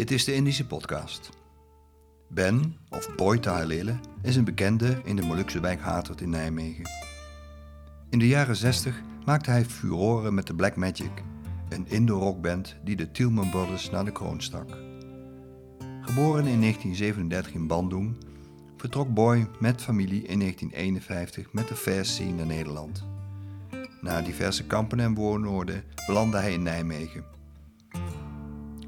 Dit is de Indische podcast. Ben, of Boy Tahalele, is een bekende in de Molukse wijk Hatert in Nijmegen. In de jaren 60 maakte hij furoren met de Black Magic, een Indo-rockband die de Tielman Brothers naar de kroon stak. Geboren in 1937 in Bandung, vertrok Boy met familie in 1951 met de Fast Scene naar Nederland. Na diverse kampen en woonwoorden belandde hij in Nijmegen.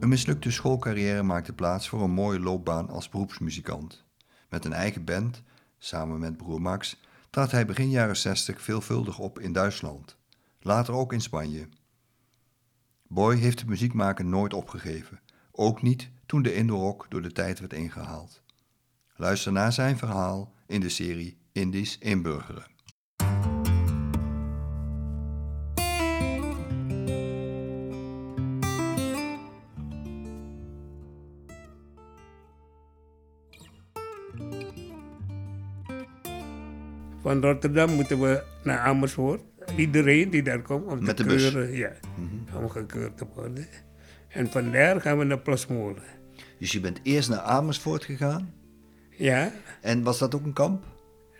Een mislukte schoolcarrière maakte plaats voor een mooie loopbaan als beroepsmuzikant. Met een eigen band, samen met broer Max, trad hij begin jaren 60 veelvuldig op in Duitsland, later ook in Spanje. Boy heeft het muziekmaken nooit opgegeven, ook niet toen de Indo-rock door de tijd werd ingehaald. Luister naar zijn verhaal in de serie Indisch inburgeren. Van Rotterdam moeten we naar Amersfoort. Iedereen die daar komt om Met te de bus? keuren, ja, om gekeurd te worden. En van daar gaan we naar Plasmolen. Dus je bent eerst naar Amersfoort gegaan. Ja, En was dat ook een kamp?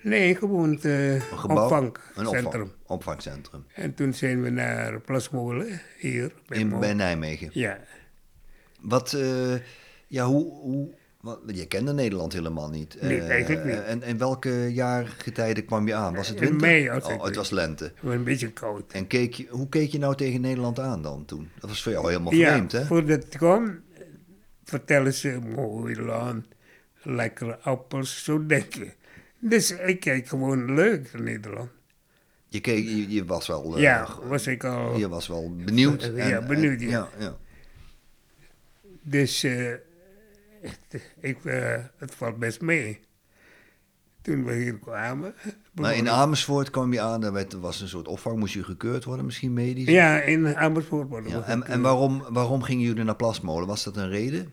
nee, gewoon het eh, Een gebouw? opvangcentrum. Een opvang, opvangcentrum. En toen zijn we naar Plasmolen, hier. Bij In, bij Nijmegen. Ja, Wat, eh, ja, hoe, hoe je kende Nederland helemaal niet. Nee, Eh, eigenlijk niet. En, en welke jaargetijden kwam je aan? Was het In winter? mei, als ik oh, het was lente. het was een beetje koud. En keek je, hoe keek je nou tegen Nederland aan dan toen? Dat was voor jou helemaal Ja, vreemd, hè? voordat het kwam, vertellen ze mooi land, lekkere appels, zo denk je. Dus ik kijk gewoon leuk naar Nederland. Je, keek, je, je was wel... eh, ja, was ik al. Je was wel benieuwd. Ja, en- benieuwd, en- ja. ja, ja. Dus eh, ik, eh, het valt best mee. Toen we hier kwamen. Maar in begon- Amersfoort kwam je aan, er werd- was een soort opvang, moest je gekeurd worden, misschien medisch? Ja, in Amersfoort worden Ja, en, en waarom, waarom gingen jullie naar Plasmolen? Was dat een reden?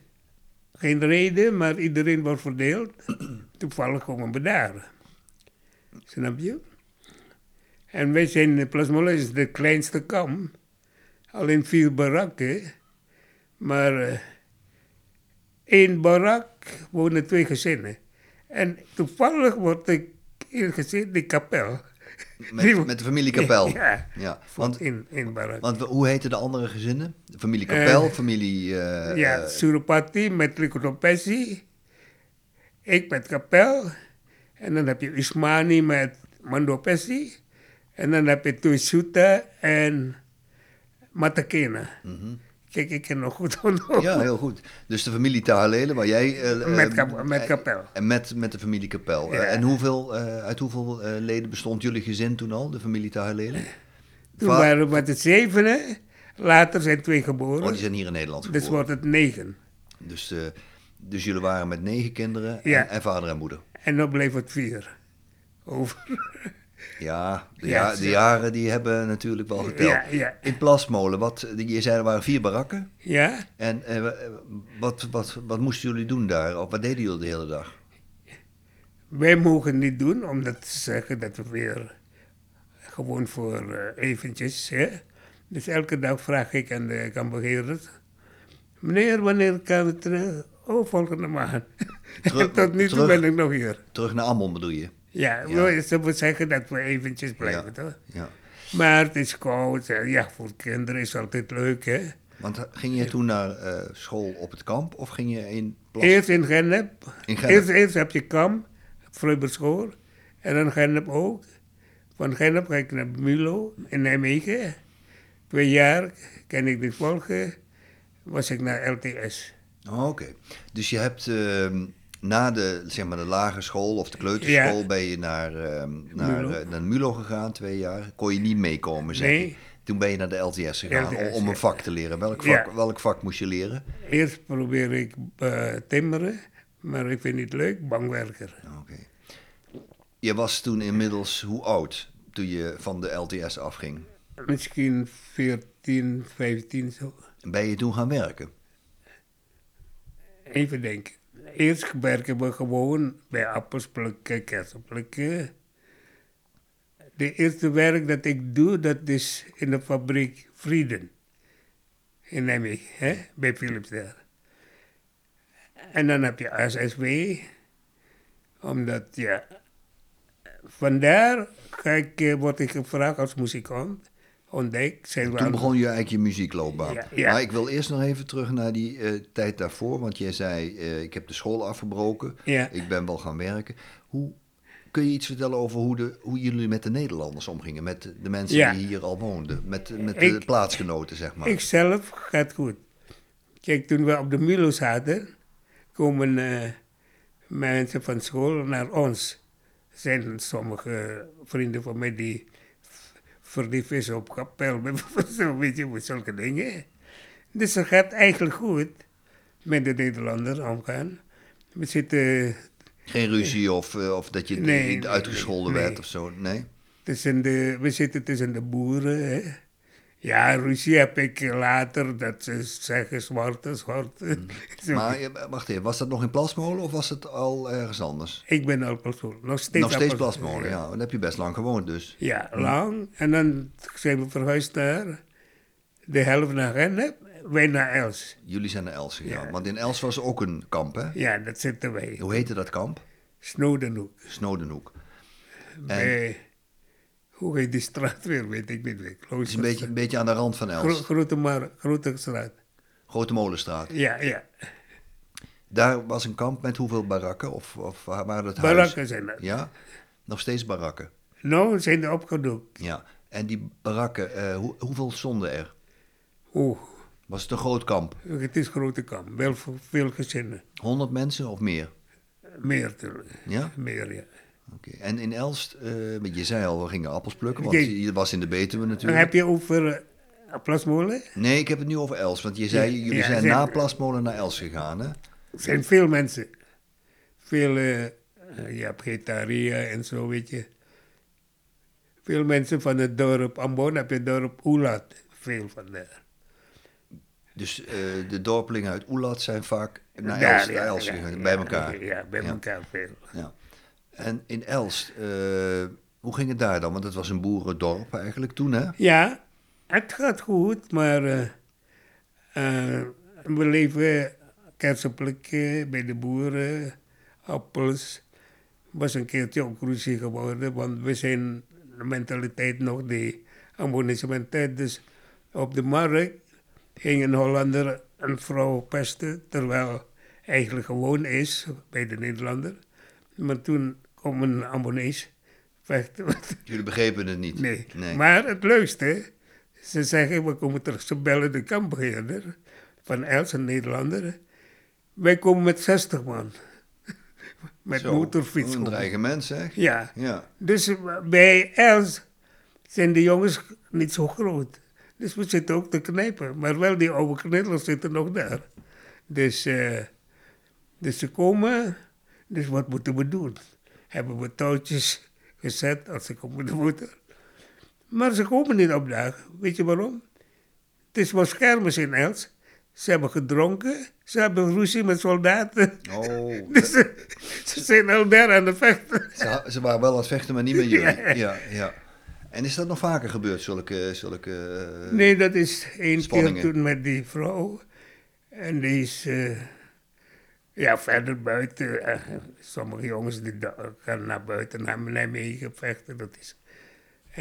Geen reden, maar iedereen wordt verdeeld. Toevallig komen we daar. Snap je? En wij zijn, Plasmolen is de kleinste kam. Alleen vier barakken. Maar eh, één barak wonen twee gezinnen. En toevallig wordt ik ingezet in kapel. Die- Met, met de familie Kapel? Ja, ja. want in, in barak. want hoe heten de andere gezinnen? De familie Kapel, Eh, familie... eh, ja, eh, Surupati met Likotopesi. Ik met Kapel. En dan heb je Usmani met Mandopesi. En dan heb je Tuisuta en Matakena. Kijk, ik ken nog goed. Mhm. ja, heel goed. Dus de familie Tahalele, waar jij... eh, Met eh, Kap- met eh, Kapel. En met, met de familie Kapel. Ja. En hoeveel, uit hoeveel leden bestond jullie gezin toen al, de familie Tahalele? Toen Va- waren we met het zevenen. Later zijn twee geboren. Oh, die zijn hier in Nederland dus geboren. wordt het negen. Dus, dus jullie waren met negen kinderen en, Ja. en vader en moeder. En dan bleef het vier. Over. Ja, de, Ja, de jaren die hebben natuurlijk wel geteld. Ja, ja. In Plasmolen, wat, je zei er waren vier barakken. Ja? En eh, wat, wat, wat moesten jullie doen daar? Of wat deden jullie de hele dag? Wij mogen niet doen, omdat ze zeggen dat we weer gewoon voor eh, eventjes. Hè? Dus elke dag vraag ik aan de kampbeheerder: Meneer, wanneer kan het terug? Oh, volgende maand. Terug- tot nu toe terug- ben ik nog hier. Terug naar Ammon bedoel je? Ja, Ja. ze willen zeggen dat we eventjes blijven, Ja. toch? Ja. Maar het is koud. eh, Ja, voor kinderen is het altijd leuk, hè? Want ging je toen naar eh, school op het kamp of ging je in Plas? Eerst in Gennep. In Gennep. Eerst, eerst heb je Kam, Vrijberschool. En dan Gennep ook. Van Gennep ga ik naar Milo in Nijmegen. Twee jaar kan ik niet volgen. Was ik naar LTS. Oh, Oké. Dus je hebt ehm, na de, zeg maar, de lagere school of de kleuterschool Ja. ben je naar, ehm, naar, Mulo. eh, naar Mulo gegaan, twee jaar. Kon je niet meekomen, zeg Nee. Toen ben je naar de LTS gegaan om- LTS, om een ja. vak te leren. Welk vak, Ja. welk vak moest je leren? Eerst probeer ik eh, timmeren. Maar ik vind het niet leuk, bangwerker. Oké. Je was toen inmiddels hoe oud toen je van de LTS afging? Misschien 14, 15 zo. Ben je toen gaan werken? Even denken. Eerst werken we gewoon bij appels plukken, kersen plukken. De eerste werk dat ik doe, dat is in de fabriek Frieden. In Nijmegen, hè? bij Philips daar. En dan heb je SSW. Omdat, ja... Vandaar kijk, eh, word ik gevraagd als muzikant. Ontdekt. Toen begon je eigenlijk je muziekloopbaan. Ja, ja. Maar ik wil eerst nog even terug naar die eh, tijd daarvoor. Want jij zei, eh, ik heb de school afgebroken. Ja. Ik ben wel gaan werken. Hoe, kun je iets vertellen over hoe, de, hoe jullie met de Nederlanders omgingen? Met de, mensen die hier al woonden? Met, met de plaatsgenoten, zeg maar. Ik zelf gaat goed. Kijk, toen we op de Milo zaten, komen eh, mensen van school naar ons. Er zijn sommige vrienden van mij die verliefd is op kapel, zo weet je, met zulke dingen. Dus het gaat eigenlijk goed met de Nederlanders omgaan. We zitten Geen ruzie of, eh, of dat je Nee, niet uitgescholden nee, werd nee. of zo? Nee? tussen de, we zitten tussen de boeren. Hè. Ja, ruzie heb ik later, dat ze zeggen zwarte, zwarte. Zo. Maar eh, wacht even, was dat nog in Plasmolen of was het al ergens anders? Ik ben al persoon, nog steeds nog steeds Plasmolen, ja. Dan heb je best lang gewoond dus. Ja, lang. En dan zijn we verhuisd naar de helft naar Rennep, wij naar Els. Jullie zijn naar Els gegaan. Ja. Want in Els was ook een kamp, hè? Ja, dat zitten wij. Hoe heette dat kamp? Snodenhoek. Snodenhoek. Bij, hoe heet die straat weer, weet ik niet meer. Het is een beetje, een beetje aan de rand van Els. Gro grote, Mar grote straat. Grote Molenstraat. Ja, ja. Daar was een kamp met hoeveel barakken? Of, of waren dat huizen? Barakken zijn er. Ja? Nog steeds barakken. Nou, zijn er opgedoekt. Ja. En die barakken, eh, hoe, hoeveel stonden er? Oeh, Was het een groot kamp? het is grote kamp. Wel veel gezinnen. 100 mensen of meer? Meer, te, Ja? meer, ja. Oké. En in Elst, eh, want je zei al, we gingen appels plukken, want Kijk. je was in de Betuwe Dan natuurlijk. heb je over uh, Plasmolen. Nee, ik heb het nu over Els, want je zei, jullie ja, zijn zijn- na Plasmolen naar Els gegaan, hè? Er zijn veel mensen. Veel, eh, eh, je hebt Getaria en zo, weet je. Veel mensen van het dorp Ambon heb je het dorp Oelat. Veel van daar. Dus eh, de dorpelingen uit Oelat zijn vaak naar Els, ja, ja, bij elkaar. Ja, bij elkaar veel. Ja. En in Elst, eh, hoe ging het daar dan? Want het was een boerendorp eigenlijk toen, hè? Ja, het gaat goed, maar eh, eh, we leven kersenplukken bij de boeren, appels. was een keertje ook ruzie geworden, want we zijn de mentaliteit nog die Ambonische mentaliteit. Dus op de markt ging een Hollander een vrouw pesten, terwijl eigenlijk gewoon is bij de Nederlander. Maar toen kwam een vechten. Jullie begrepen het niet. Nee. nee. Maar het leukste, ze zeggen, we komen terug, ze bellen de kampbeheerder van Els, een Nederlander. Wij komen met 60 man. met Zo, motorfiets. Een dreigement, zeg. Ja, Ja. dus bij Els zijn de jongens niet zo groot. Dus we zitten ook te knijpen. Maar wel die oude knitters zitten nog daar. Dus, eh, dus ze komen. Dus wat moeten we doen? Hebben we touwtjes gezet als ze komen de moeder. Maar ze komen niet op dag. Weet je waarom? Het is wel schermers in Els. Ze hebben gedronken. Ze hebben ruzie met soldaten. Oh, Dus ze, ze zijn al daar aan de vechten. ze, ze waren wel aan het vechten, maar niet met jullie. Ja. Ja, ja. En is dat nog vaker gebeurd, zulke... zulke eh, Nee, dat is één keer toen met die vrouw. En die is, eh, ja, verder buiten. eh, sommige jongens die gaan naar buiten, naar Nijmegen vechten. Dat is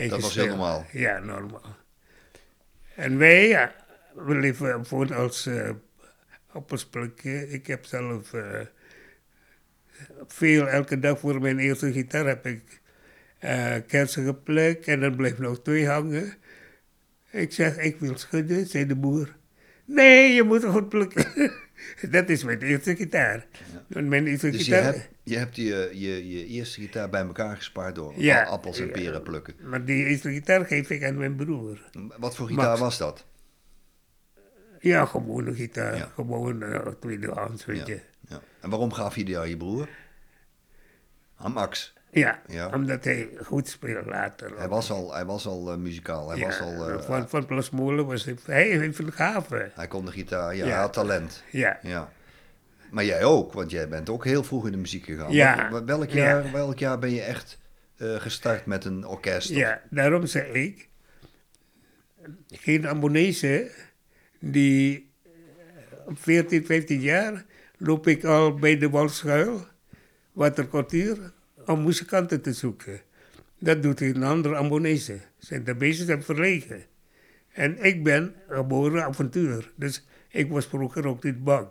Dat was heel normaal. Ja, normaal. En wij, ja, we leven voor als uh, appelsplukken. Ik heb zelf eh, veel, elke dag voor mijn eerste gitaar heb ik eh kersen geplukt en dan bleef nog twee hangen. Ik zeg, ik wil schudden, zei de boer. Nee, je moet goed plukken. dat is mijn eerste gitaar. Mijn eerste Dus je gitaar. hebt, je, hebt je, je, je eerste gitaar bij elkaar gespaard door Ja. appels en peren plukken. Maar die eerste gitaar geef ik aan mijn broer. Wat voor gitaar Max. was dat? Ja, gewone gitaar. Ja. Gewoon uh, tweedehands, weet je. Ja. En waarom gaf je die aan je broer? Aan Max. Ja, Ja. omdat hij goed speelt later. Hij was al, hij was al eh, muzikaal. Hij, Ja, was al, eh, van, van Plasmolen was hij... Hij heeft een gave. hij kon de gitaar, ja, Ja. hij had talent. Ja. Ja. Maar jij ook, want jij bent ook heel vroeg in de muziek gegaan. Ja. Welk, Ja. jaar, welk jaar ben je echt eh, gestart met een orkest? of- Ja, daarom zei ik... Geen Ambonese die op 14, 15 jaar loop ik al bij de Walschuil, Waterkwartier, om muzikanten te zoeken. Dat doet een andere Ambonese. Zijn de meesten zijn verlegen. En ik ben geboren avontuur. Dus ik was vroeger ook niet bang.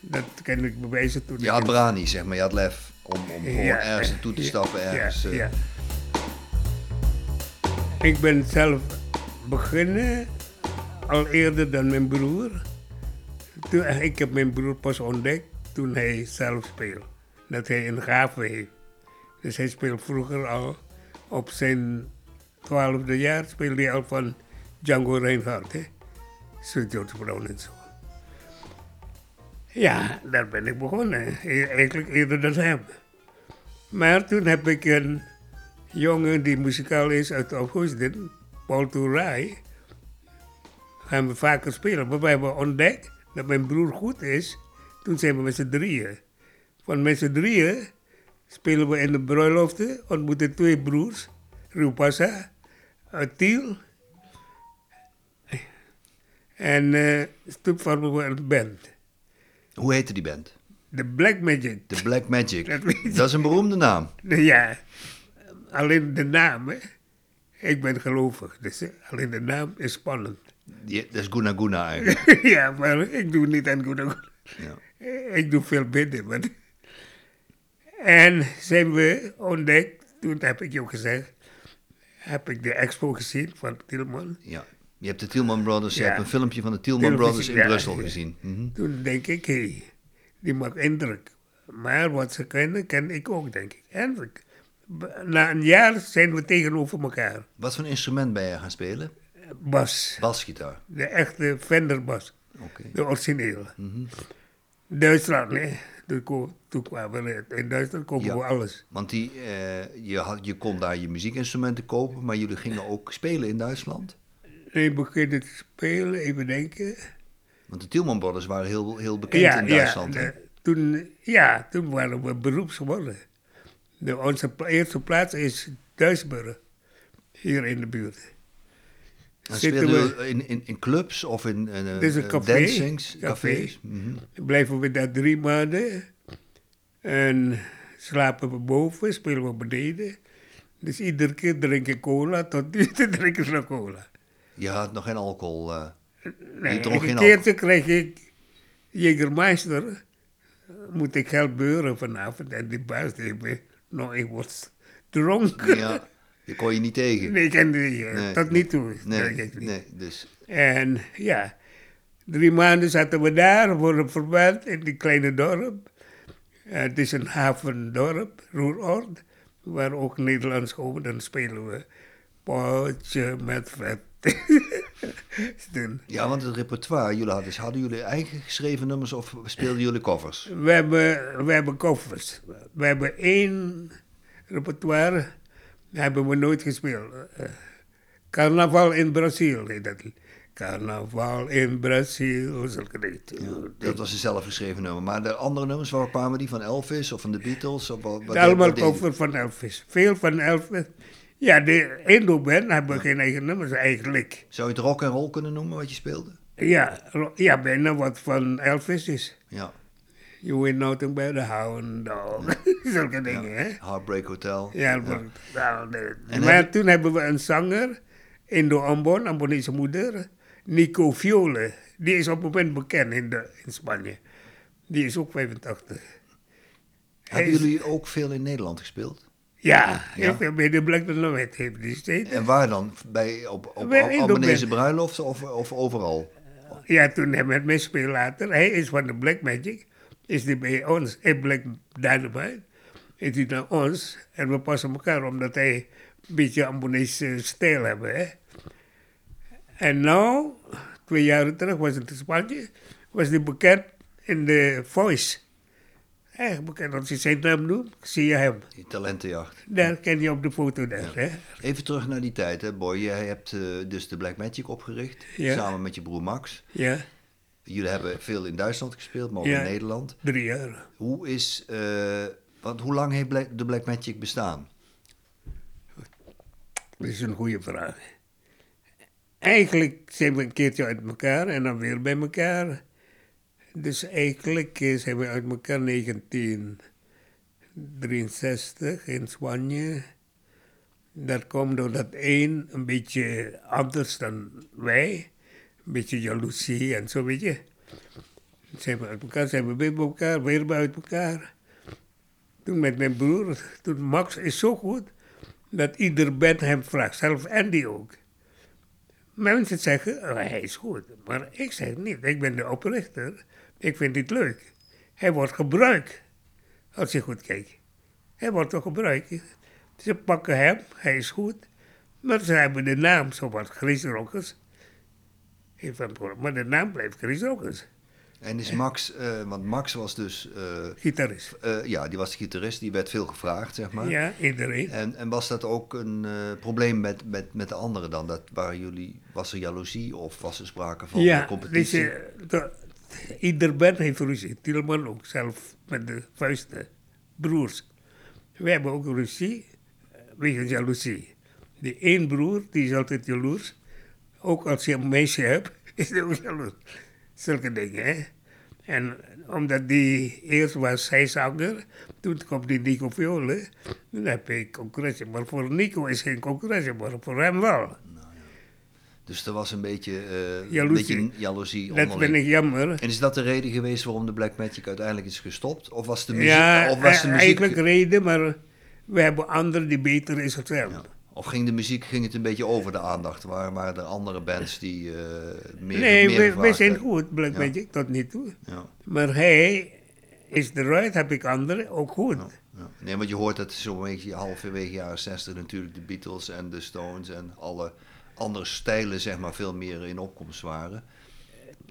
Dat kan ik bewijzen toen Je had brani, zeg maar. Je had lef om, om Ja, ergens naartoe te ja, stappen. Ergens, ja, eh, ja. Ik ben zelf begonnen al eerder dan mijn broer. Toen, ik heb mijn broer pas ontdekt toen hij zelf speelde. Dat hij een gave heeft. Dus hij speelt vroeger al. Op zijn twaalfde jaar speelde hij al van Django Reinhardt. Sir George Brown en zo. Ja, daar ben ik begonnen. E- Eigenlijk eerder dan hem. Maar toen heb ik een jongen die muzikaal is uit Augustin, Paul Touray, gaan we vaker spelen. Maar we hebben ontdekt dat mijn broer goed is. Toen zijn we met z'n drieën. Van met z'n drieën spelen we in de bruiloften, ontmoeten twee broers, Rupasa, uit Tiel. En eh toen vormen we een band. Hoe heette die band? De Black Magic. The Black Magic. Dat. Dat is een beroemde naam. Ja, alleen de naam, hè. Ik ben gelovig, dus alleen de naam is spannend. Die- dat is Guna Guna eigenlijk. ja, maar ik doe niet aan goede Ja. Ik doe veel bidden. Maar... En zijn we ontdekt, toen heb ik je ook gezegd, heb ik de expo gezien van Tilman. ja. Je hebt de Tielman Brothers, je hebt een filmpje van de Tielman Filmpje, Brothers in ja. Brussel gezien. Mhm. Toen denk ik, hé, die maakt indruk. Maar wat ze kennen, ken ik ook, denk ik. En na een jaar zijn we tegenover elkaar. Wat voor instrument ben je gaan spelen? Bas, Basgitaar. de echte Fender-bas. Oké. De originele. Mhm. Duitsland, nee. Toen, kwamen we in Duitsland kopen Ja. we alles. Want die, eh, je, had, je kon daar je muziekinstrumenten kopen, maar jullie gingen ook spelen in Duitsland. Ik begon te spelen, even denken. Want de Tielman Brothers waren heel, heel bekend in Duitsland. de- toen, ja, toen waren we beroeps geworden. De, onze eerste plaats is Duisburg, hier in de buurt. Zitten speelden we- in, in, in clubs of in eh, café. dancings, Café. cafés. Blijven we daar drie maanden. En slapen we boven, spelen we beneden. Dus iedere keer drinken cola, tot nu toe drinken ze nog cola. Je had nog geen alcohol. eh. Nee, Je dronk een geen keertje kreeg ik Jägermeister. Moet ik geld beuren vanavond. En die baas deed me, nou, ik was dronken. ja, je kon je niet tegen. Nee, ik kende die, Nee, tot nee. niet toe. Nee, ik niet. nee, dus En ja, drie maanden zaten we daar voor een verband in die kleine dorp. Het is een havendorp, Roeroord, waar ook Nederlands komen. Dan spelen we potje met vet. Ja, want het repertoire, jullie hadden, hadden jullie eigen geschreven nummers of speelden jullie covers? We hebben, we hebben koffers. We hebben één repertoire, hebben we nooit gespeeld. Eh, Carnaval in Brazil heet dat. Carnaval in Brazil, zulke dingen. Dat was een zelfgeschreven nummer. Maar de andere nummers, waar kwamen die? Van Elvis of van de Beatles? Of wat, wat, Allemaal koffers van Elvis. Veel van Elvis. Ja, de Indo-band hebben geen eigen nummers eigenlijk. Zou je het rock en roll kunnen noemen wat je speelde? Ja, ja, bijna wat van Elvis is. Ja. You ain't nothing but a hound dog. Zulke dingen, hè? Heartbreak Hotel. Ja, maar, nou, nee. En maar heb toen hebben we een zanger, Indo Ambon, Ambonese moeder, Nico Fiole. Die is op het moment bekend in, de, in Spanje. Die is ook 85. Hij Hebben is- jullie ook veel in Nederland gespeeld? Ja, Ja. ik bij de Black Dynamite heeft die steeds. En waar dan? Bij, op op Bij Albanese Band. bruiloften of, of overal? Ja, toen hij met mij speelde later. Hij is van de Black Magic. Is die bij ons, in Black Dynamite. Is hij naar ons. En we passen elkaar omdat hij een beetje Ambonese stijl hebben. Hè? En nou, twee jaar terug was het in Spanje. Was hij bekend in de Voice. Echt bekend. Als je zijn naam noemt, zie je hem. Die talentenjacht. Daar ken je op de foto daar. Hè? Even terug naar die tijd, hè, Boy. Jij hebt eh, dus de Black Magic opgericht, Ja. samen met je broer Max. Ja, Jullie hebben veel in Duitsland gespeeld, maar ook Ja. in Nederland. drie jaar. Hoe is, eh, want hoe lang heeft Black, de Black Magic bestaan? Dat is een goede vraag. Eigenlijk zijn we een keertje uit elkaar en dan weer bij elkaar. Dus eigenlijk zijn we uit elkaar 1963 in Spanje. Dat komt doordat één een beetje anders dan wij. Een beetje jaloezie en zo, weet je. Zijn we uit elkaar, zijn we weer bij elkaar, weer uit elkaar. Toen met mijn broer, toen Max is zo goed, dat ieder band hem vraagt, zelfs Andy ook. Mensen zeggen, oh, hij is goed. Maar ik zeg niet, ik ben de oprichter. Ik vind dit leuk. Hij wordt gebruikt. Als je goed kijkt. Hij wordt toch gebruikt. Ze pakken hem, hij is goed. Maar ze hebben de naam, Maar de naam blijft Chris Rockers. En is Max, uh, want Max was dus... Uh, gitarist. Uh, ja, die was gitarist, die werd veel gevraagd, zeg maar. Ja, iedereen. En, en was dat ook een probleem met, met, met de anderen dan? Dat, waren jullie, was er jaloezie of was er sprake van ja, competitie? Ja, dus, ieder band heeft ruzie. Tilman ook, zelf met de vuisten. Broers. Wij hebben ook ruzie, wegens jaloezie. Die één broer, die is altijd jaloers. Ook als je een meisje hebt, is hij ook jaloers. Zulke dingen, hè. En omdat die eerst was hij zanger, toen kwam die Nico Viola, dan heb ik concurrentie. Maar voor Nico is geen concurrentie, maar voor hem wel. Nou, ja. Dus er was een beetje, uh, jaloezie. Een beetje jaloezie Dat ben ik jammer. En is dat de reden geweest waarom de Black Magic uiteindelijk is gestopt? Of was de muziek... Ja, of was de muziek... eigenlijk reden, maar we hebben anderen die beter is hem. Ja. Of ging de muziek ging het een beetje over de aandacht? Waren, waren er andere bands die uh, meer Nee, meer we, we zijn goed, Black ja. Magic, tot nu toe. Ja. Maar hij is de right, heb ik anderen ook goed. Ja. Nee, want je hoort dat zo'n beetje halverwege jaren 60 natuurlijk de Beatles en de Stones en alle andere stijlen zeg maar veel meer in opkomst waren.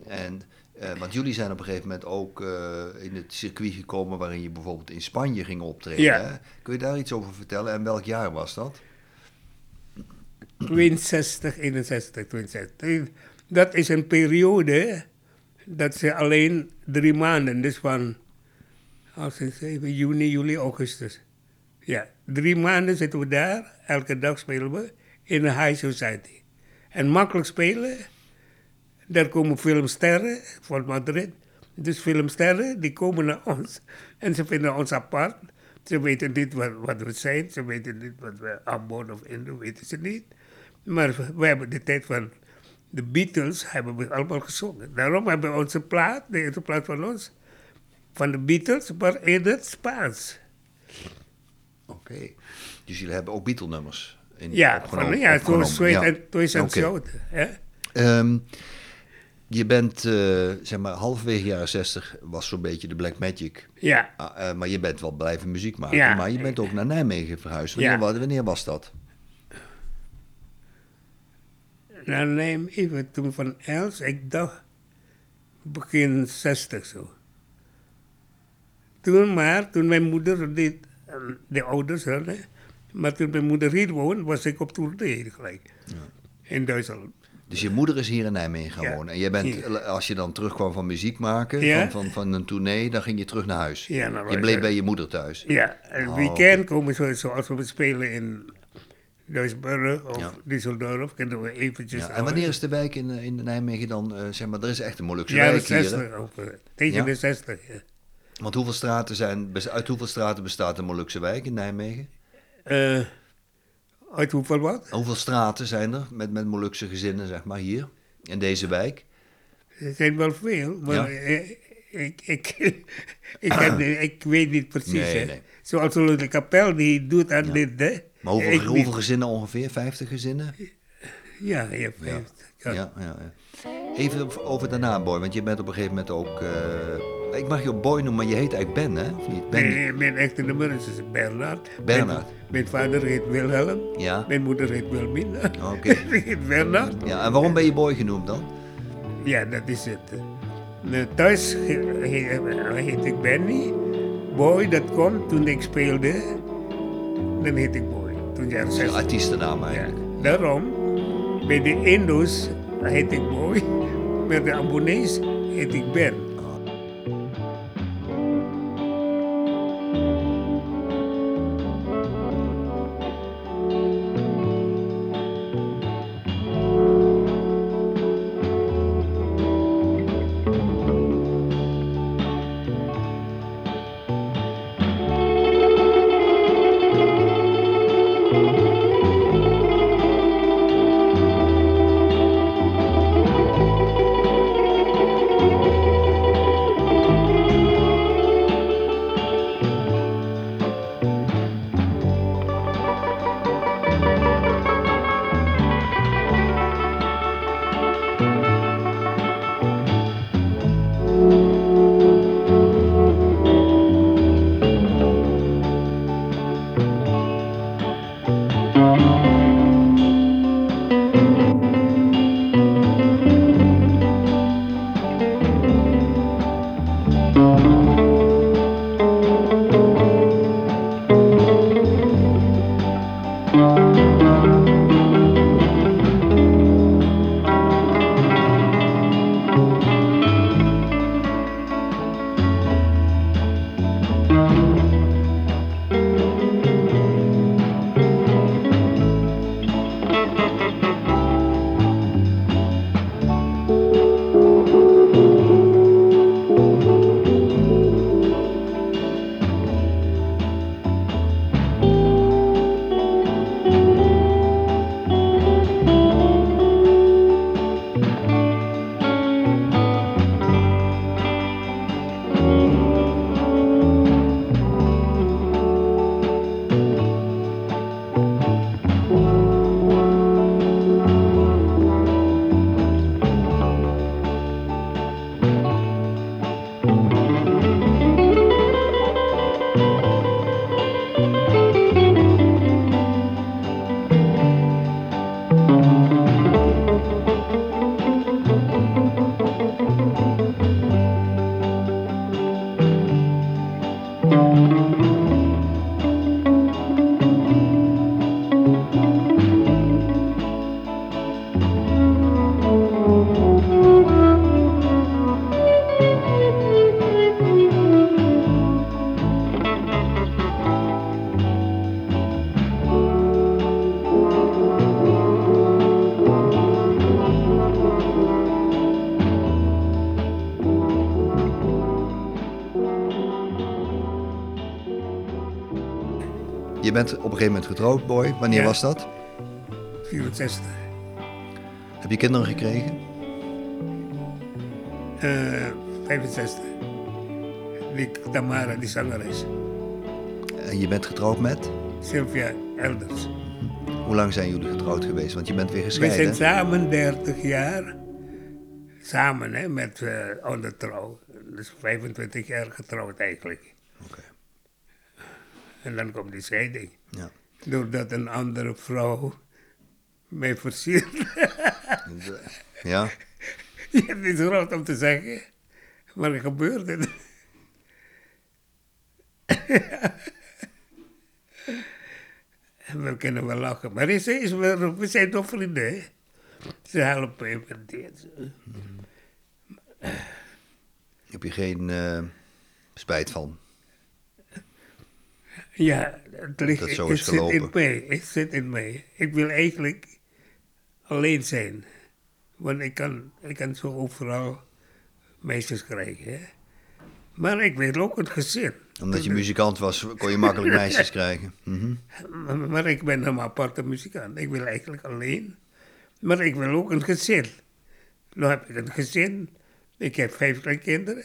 En, uh, want jullie zijn op een gegeven moment ook uh, in het circuit gekomen waarin je bijvoorbeeld in Spanje ging optreden. Ja. Hè? Kun je daar iets over vertellen en welk jaar was dat? 62, 61, 62. Dat is een periode dat ze alleen drie maanden, dus van als juni, juli, augustus. Ja, drie maanden zitten we daar, elke dag spelen we in een high society. En makkelijk spelen, daar komen filmsterren van Madrid. Dus filmsterren, die komen naar ons en ze vinden ons apart. Ze weten niet wat, wat we zijn, ze weten niet wat we aanboden of in weten ze niet. Maar we hebben de tijd van de Beatles hebben we allemaal gezongen. Daarom hebben we onze plaat, de eerste plaat van ons, van de Beatles, maar in het Spaans. Oké, dus jullie hebben ook Beatle-nummers in Ja, van, ja, toen Sweet ja. en zo. Um, je bent, uh, zeg maar, halverwege jaren 60 was zo'n beetje de Black Magic. Ja. Uh, maar je bent wel blijven muziek maken. Ja. Maar je bent ook naar Nijmegen verhuisd. Wanneer, wanneer was dat? Neem even toen van Els, ik dacht begin 60 zo. Toen maar, toen mijn moeder, die, de ouders hadden, maar toen mijn moeder hier woonde, was ik op tournee gelijk. In Duitsland. Dus je moeder is hier in Nijmegen gaan Ja. wonen. En je bent, Hier. als je dan terugkwam van muziek maken, Ja. van, van, van een tournee, dan ging je terug naar huis. Ja, nou, je bleef bij je moeder thuis. Ja, en Oh, weekend komen ze zoals we spelen in Duisburg of Ja. Düsseldorf, kunnen we eventjes... Ja, en wanneer is de wijk in, in Nijmegen dan, eh, zeg maar, er is echt een Molukse Ja, wijk hier. hè? 60, of, eh, tegen Ja? de 60, ja. Want hoeveel straten zijn, uit hoeveel straten bestaat de Molukse wijk in Nijmegen? Eh, uit hoeveel wat? Hoeveel straten zijn er met, met Molukse gezinnen, zeg maar, hier in deze wijk? Er zijn wel veel, maar ik, ik, ik, heb, ik weet niet precies. Nee, nee. Zoals de kapel die doet aan dit, hè. Maar hoeveel, Ik hoeveel niet. gezinnen ongeveer? 50 gezinnen? Ja, je hebt Ja. Ja. Ja. Even over- daarna, Boy, want je bent op een gegeven moment ook... eh, ik mag je ook Boy noemen, maar je heet eigenlijk Ben, hè? Of niet? Ben, Nee, mijn echte nummer is Bernard. Bernard. Mijn, mijn vader heet Wilhelm. Ja, Mijn moeder heet Wilmina. oké. Heet Bernard. Ja, en waarom ben je Boy genoemd dan? Ja, dat is het. Nou, thuis he- he- heet ik Benny. Boy, dat komt toen ik speelde. Dan heet ik Boy. Toen zes. een artiestennaam Ja, eigenlijk. daarom, bij de Indo's heet ik Boy. Bij de abonnees heet ik Ben. Gegeven moment getrouwd, Boy. Wanneer Ja. was dat? 64. Heb je kinderen gekregen? Eh 65. Die Tamara, die zangeres. En je bent getrouwd met? Sylvia Elders. Hoe lang zijn jullie getrouwd geweest? Want je bent weer We gescheiden. zijn samen 30 jaar. Samen, hè, met eh onder trouw. Dus 25 jaar getrouwd eigenlijk. Oké. En dan komt die scheiding. Ja. Doordat een andere vrouw mij versiert. Ja? Ja, het is groot om te zeggen, maar het gebeurde. En we kunnen wel lachen, maar is, is, we, we zijn toch vrienden, hè? Ze helpen met dit. Heb je geen eh, spijt van? Ja, het, ligt, Dat zo het is zit in mij. Het zit in mij. Ik wil eigenlijk alleen zijn. Want ik kan, ik kan zo overal meisjes krijgen. Hè? Maar ik wil ook een gezin. Omdat je muzikant was, kon je makkelijk meisjes krijgen. Mhm. Maar, maar ik ben een aparte muzikant. Ik wil eigenlijk alleen. Maar ik wil ook een gezin. Nu heb ik een gezin. Ik heb vijf kleinkinderen.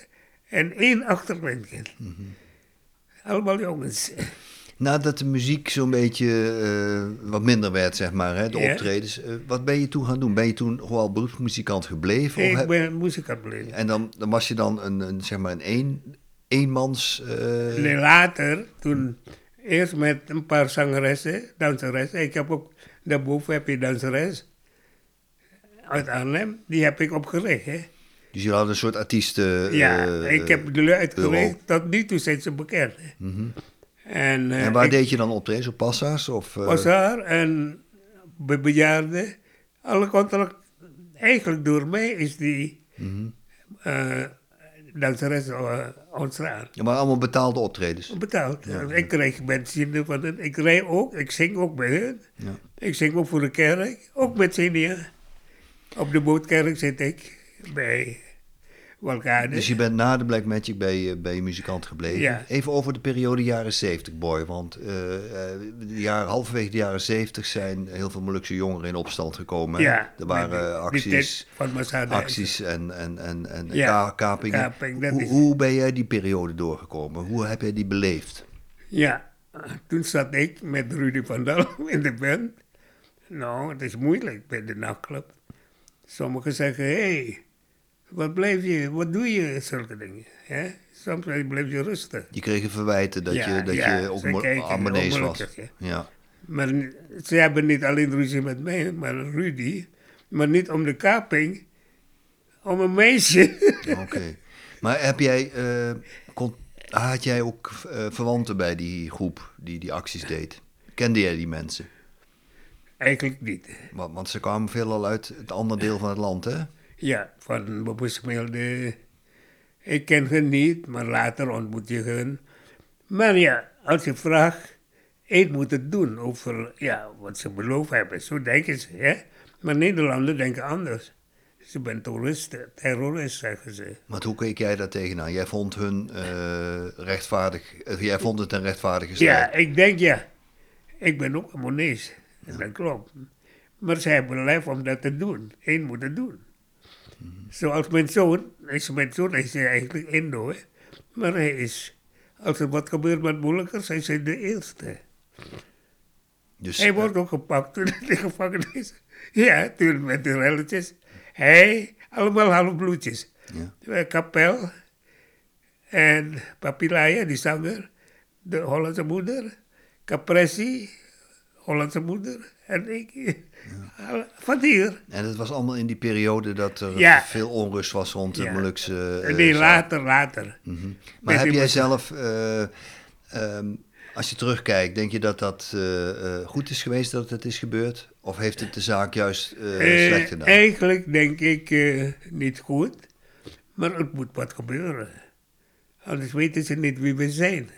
En één achterkleinkind. Allemaal jongens. Nadat de muziek zo'n beetje eh, wat minder werd, zeg maar, hè, de Ja. optredens. eh, wat ben je toen gaan doen? Ben je toen gewoon beroepsmuzikant gebleven? Of Ik heb- ben muzikant gebleven. En dan, dan was je dan een, een, zeg maar een een, eenmans... Nee, later, toen eerst met een paar zangeressen, danseressen. Ik heb ook, daarboven heb je danseres uit Arnhem, die heb ik opgericht. Hè. Dus jullie hadden een soort artiesten... ja, eh, ik heb de uitgericht, bureau. tot nu toe zijn ze bekend. hè. En, eh, En waar ik deed je dan optredens? Op Passa's? Of, daar en bij bejaarden, alle contract, eigenlijk door mij is die Mhm. eh, danseres uh, ontstaan. ja, maar allemaal betaalde optredens. betaald. Ik krijg benzine van hen. Ik rij ook, ik zing ook bij hen. Ja. Ik zing ook voor de kerk, ook met Cinia. Op de bootkerk zit ik bij Walkade. Dus je bent na de Black Magic bij, je- bij je muzikant gebleven. Ja. Even over de periode jaren 70, boy. Want eh, eh, de jaren, halverwege de jaren 70 zijn heel veel Molukse jongeren in opstand gekomen. ja, Er waren acties, acties en, en, en, en Ja, ka- kapingen. kaping, hoe, is- hoe ben jij die periode doorgekomen? Hoe heb jij die beleefd? Ja, toen zat ik met Rudy van Dal in de band. Nou, het is moeilijk bij de nachtclub. Sommigen zeggen, hé, hey, wat blijf je, wat doe je, zulke dingen. Hè? Soms blijf je rustig. Je kreeg verwijten dat Ja, je, dat ja, je abonnees was. Ja. Maar ze hebben niet alleen ruzie met mij, maar Rudy. Maar niet om de kaping, om een meisje. Oké. Maar heb jij, eh, kon, had jij ook eh, verwanten bij die groep die die acties deed? Kende jij die mensen? Eigenlijk niet. Want, want ze kwamen veelal uit het andere deel van het land, hè? Ja, van Bobusmilde. Ik ken hen niet, maar later ontmoet je hen. Maar ja, als je vraagt, ik moet het doen over ja, wat ze beloofd hebben. Zo denken ze, hè. Maar Nederlanders denken anders. Ze zijn toeristen, terroristen, zeggen ze. Maar hoe keek jij daar tegenaan? Jij vond hun eh, rechtvaardig, eh, jij vond het een rechtvaardige strijd. Ja, ik denk ja. Ik ben ook een Monees. Dat klopt. Maar zij hebben lef om dat te doen. Eén moet het doen. Zoals mijn zoon. Is mijn zoon is eigenlijk Indo. Hè. Maar hij is... Als er wat gebeurt met moeilijkers, hij is de eerste. Dus Hij wordt ook gepakt toen hij in de gevangenis. Ja, toen met de relletjes. Hij, allemaal halfbloedjes. Ja. Eh, Kapel. En Papilaya, die zanger. De Hollandse moeder. Capressi, Hollandse moeder. En ik. Alle- Van hier. En het was allemaal in die periode dat er Ja. veel onrust was rond de Ja. Molukse... eh, nee, zaak. later, later. Maar Met heb jij zelf, eh, ehm, als je terugkijkt, denk je dat dat eh, eh, goed is geweest dat het is gebeurd? Of heeft het de zaak juist eh, Eh, slecht gedaan? eigenlijk denk ik eh, niet goed. Maar het moet wat gebeuren. Anders weten ze niet wie we zijn.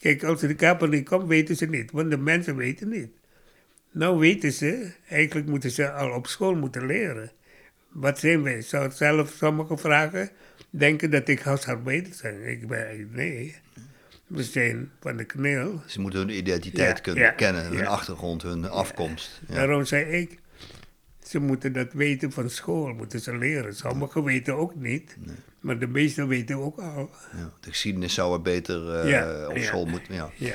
Kijk, als de kapper niet komt, weten ze niet. Want de mensen weten niet. Nou weten ze, eigenlijk moeten ze al op school moeten leren. Wat zijn wij? Zou zelf sommige vragen denken dat ik huisarbeider ben. Ik ben nee. We zijn van de kneel. Ze moeten hun identiteit Ja, kunnen ja, kennen, hun ja. achtergrond, hun afkomst. Daarom zei ik, ze moeten dat weten van school, moeten ze leren. Sommigen weten ook niet, maar de meesten weten ook al. Ja. De geschiedenis zou er beter eh, Ja, op school moeten. Ja. Ja,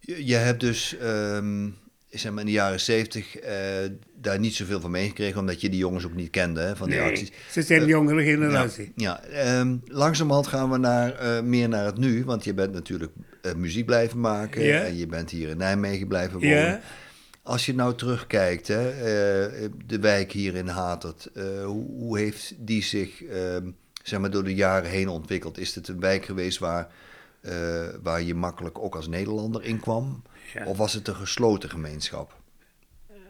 Je, je hebt dus ehm, zeg maar in de jaren zeventig eh, daar niet zoveel van meegekregen, omdat je die jongens ook niet kende hè, van die nee, acties. ze zijn Eh, jongere Ja, generatie. ja. ehm, langzamerhand gaan we naar, meer naar het nu, want je bent natuurlijk muziek blijven maken en je bent hier in Nijmegen blijven wonen. Als je nou terugkijkt, hè, de wijk hier in Hatert, hoe, hoe heeft die zich ehm, zeg maar door de jaren heen ontwikkeld? Is het een wijk geweest waar, eh, waar je makkelijk ook als Nederlander in kwam? Ja. Of was het een gesloten gemeenschap?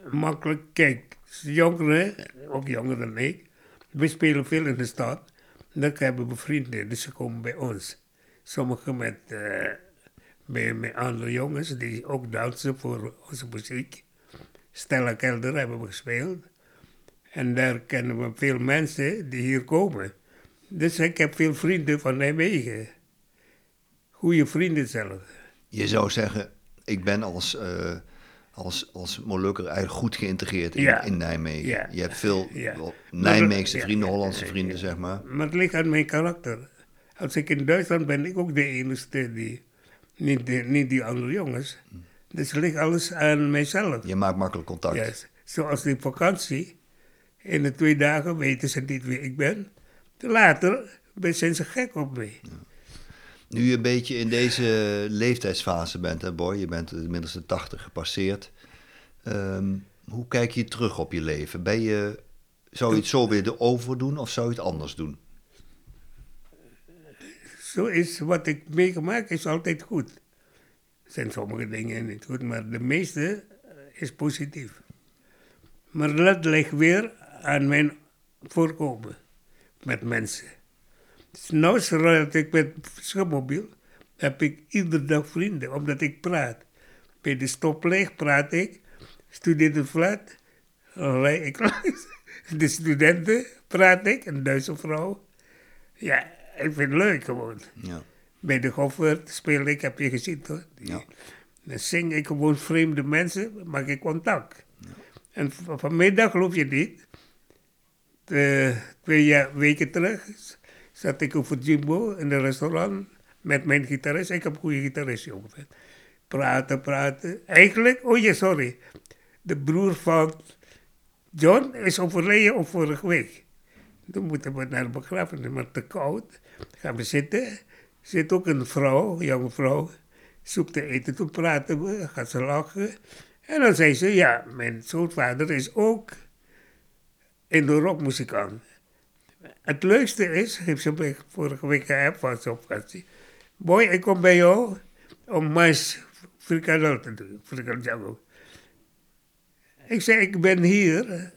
makkelijk. Kijk, jongeren, ook jonger dan ik, we spelen veel in de stad. Dan hebben we vrienden, dus ze komen bij ons. Sommigen met, eh, met, met andere jongens die ook dansen voor onze muziek. Stella Kelder hebben we gespeeld. En daar kennen we veel mensen die hier komen. Dus ik heb veel vrienden van Nijmegen. Goede vrienden zelf. Je zou zeggen, ik ben als, eh, als, als Molukker eigenlijk goed geïntegreerd in, Ja. in Nijmegen. Ja. Je hebt veel Ja. Nijmeegse vrienden, Hollandse vrienden, zeg maar. Maar het ligt aan mijn karakter. Als ik in Duitsland ben, ik ook de enige die, niet, de, niet die andere jongens. Dus het ligt alles aan mijzelf. Je maakt makkelijk contact. Zoals die vakantie. In de twee dagen weten ze niet wie ik ben. Later zijn ze gek op mij. Nu je een beetje in deze leeftijdsfase bent, hè Boy, je bent inmiddels de 80 gepasseerd. Ehm, hoe kijk je terug op je leven? Ben je, zou je het zo weer erover doen of zou je het anders doen? Zo is wat ik meegemaakt is altijd goed. Er zijn sommige dingen niet goed, maar de meeste eh, is positief. Maar dat ligt weer aan mijn voorkomen met mensen. Dus nou zoals ik met schipmobiel, heb ik iedere dag vrienden, omdat ik praat. Bij de stoplicht praat ik, studeer de flat, dan rij ik langs. De studenten praat ik, een Duitse vrouw. Ja, ik vind het leuk gewoon. Ja. Bij de Goffert speel ik, heb je gezien toch? Die- Ja. Dan zing ik gewoon vreemde mensen, maak ik contact. En vanmiddag geloof je niet, de, twee jaar, weken terug zat ik op Jimbo in een restaurant met mijn gitarist. Ik heb een goede gitarist, jongen. Praten, praten. Eigenlijk, oh ja, sorry. De broer van John is overleden op vorige week. Toen moeten we naar de begrafenis, maar te koud. Gaan we zitten. Zit ook een vrouw, een jonge vrouw. Zoekt te eten, toen praten we, gaat ze lachen. En dan zei ze, ja, mijn zoonvader is ook in de rockmuzikant. Het leukste is, heeft ze vorige week geappt van zo'n vakantie. Boy, ik kom bij jou om mais frikandel te doen, frikandel. Ik zei, ik ben hier.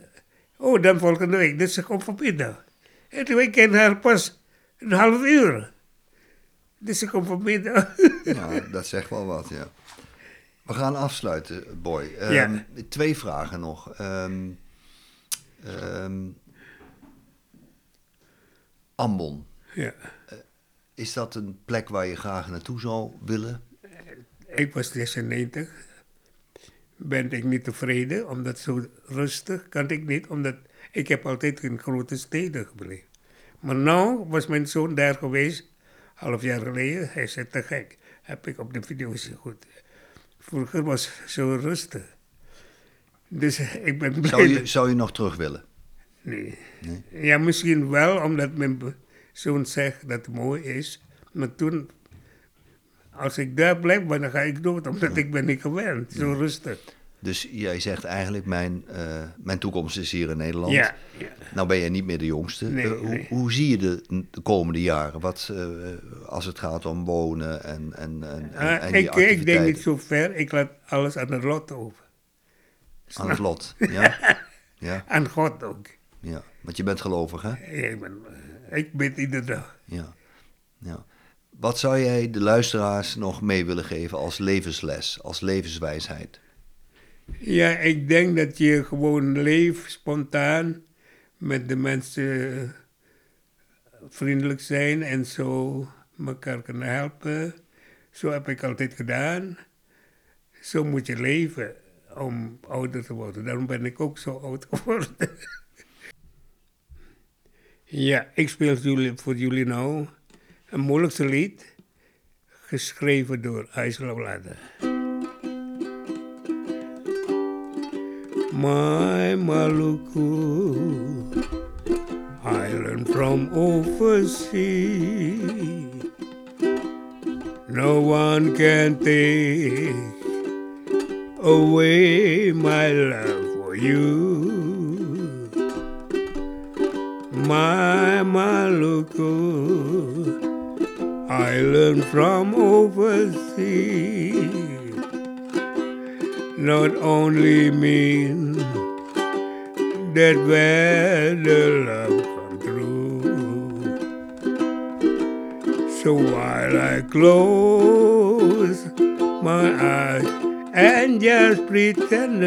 Oh, dan volgende week. Dus ze komt vanmiddag. En toen ik ken haar pas een half uur. Dus ze komt vanmiddag. ja, dat zegt wel wat, ja. We gaan afsluiten, Boy. Ehm, Ja. Twee vragen nog. Ehm, ehm, Ambon, ja. is dat een plek waar je graag naartoe zou willen? Ik was 96. Ben ik niet tevreden, omdat zo rustig kan ik niet, omdat ik heb altijd in grote steden gebleven. Maar nu was mijn zoon daar geweest, half jaar geleden. Hij zei te gek, heb ik op de video gezien goed. Vroeger was het zo rustig. Dus ik ben blij. Zou je, dat- zou je nog terug willen? Nee. Nee? Ja, misschien wel, omdat mijn zoon zegt dat het mooi is. Maar toen, als ik daar blijf, dan ga ik dood, omdat ik ben niet gewend. Zo rustig. Dus jij zegt eigenlijk, mijn, eh, mijn toekomst is hier in Nederland. Ja, ja. Nou ben je niet meer de jongste. Nee, Eh, hoe, nee. hoe zie je de, de komende jaren? Wat, eh, als het gaat om wonen en, en, en, en, Ah, ik, ik denk niet zo ver, ik laat alles aan het lot over. Aan het lot? Ja? ja, Aan God ook. ja. Want je bent gelovig, hè? Ja, Ik ben, ik bid iedere dag. Ja. ja. Wat zou jij de luisteraars nog mee willen geven als levensles, als levenswijsheid? Ja, ik denk dat je gewoon leeft spontaan met de mensen vriendelijk zijn en zo elkaar kunnen helpen. Zo heb ik altijd gedaan. Zo moet je leven om ouder te worden. Daarom ben ik ook zo oud geworden. ja, ik speel voor jullie nou een moeilijkste lied, geschreven door Aisla Vlade. My Maluku, island from overseas. No one can take away my love for you. My Maluku, oh, I island from overseas not only mean that where the love come through. So while I close my eyes and just pretend.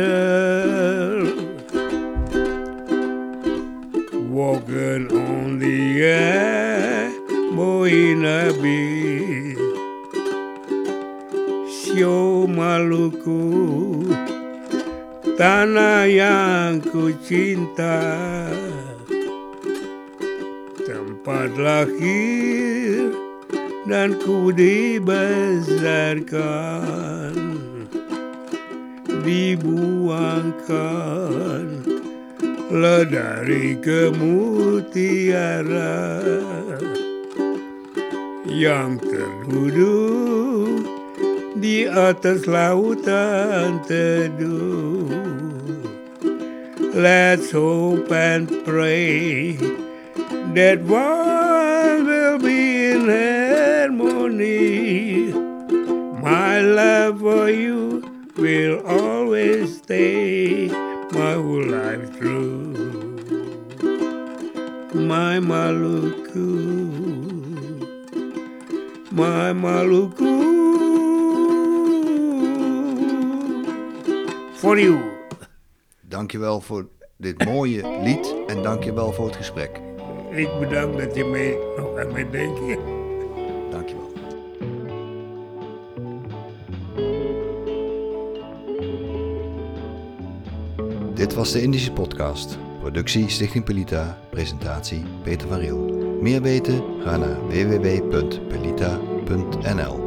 Walking on the air, Moina Beach. Sio Maluku Tanah yang ku cinta. Tempat lahir dan ku dibesarkan Kemutiara Yang terduduk di atas lautan teduh. Let's hope and pray that one will be in harmony. My love for you will always stay my whole life through. My Maluku, my Maluku. For you. Dankjewel voor dit mooie lied en dankjewel voor het gesprek. Ik bedank dat je mij nog aan mij denkt. Dit was de Indische Podcast. Productie Stichting Pelita. Presentatie Peter van Riel. Meer weten? Ga naar www.pelita.nl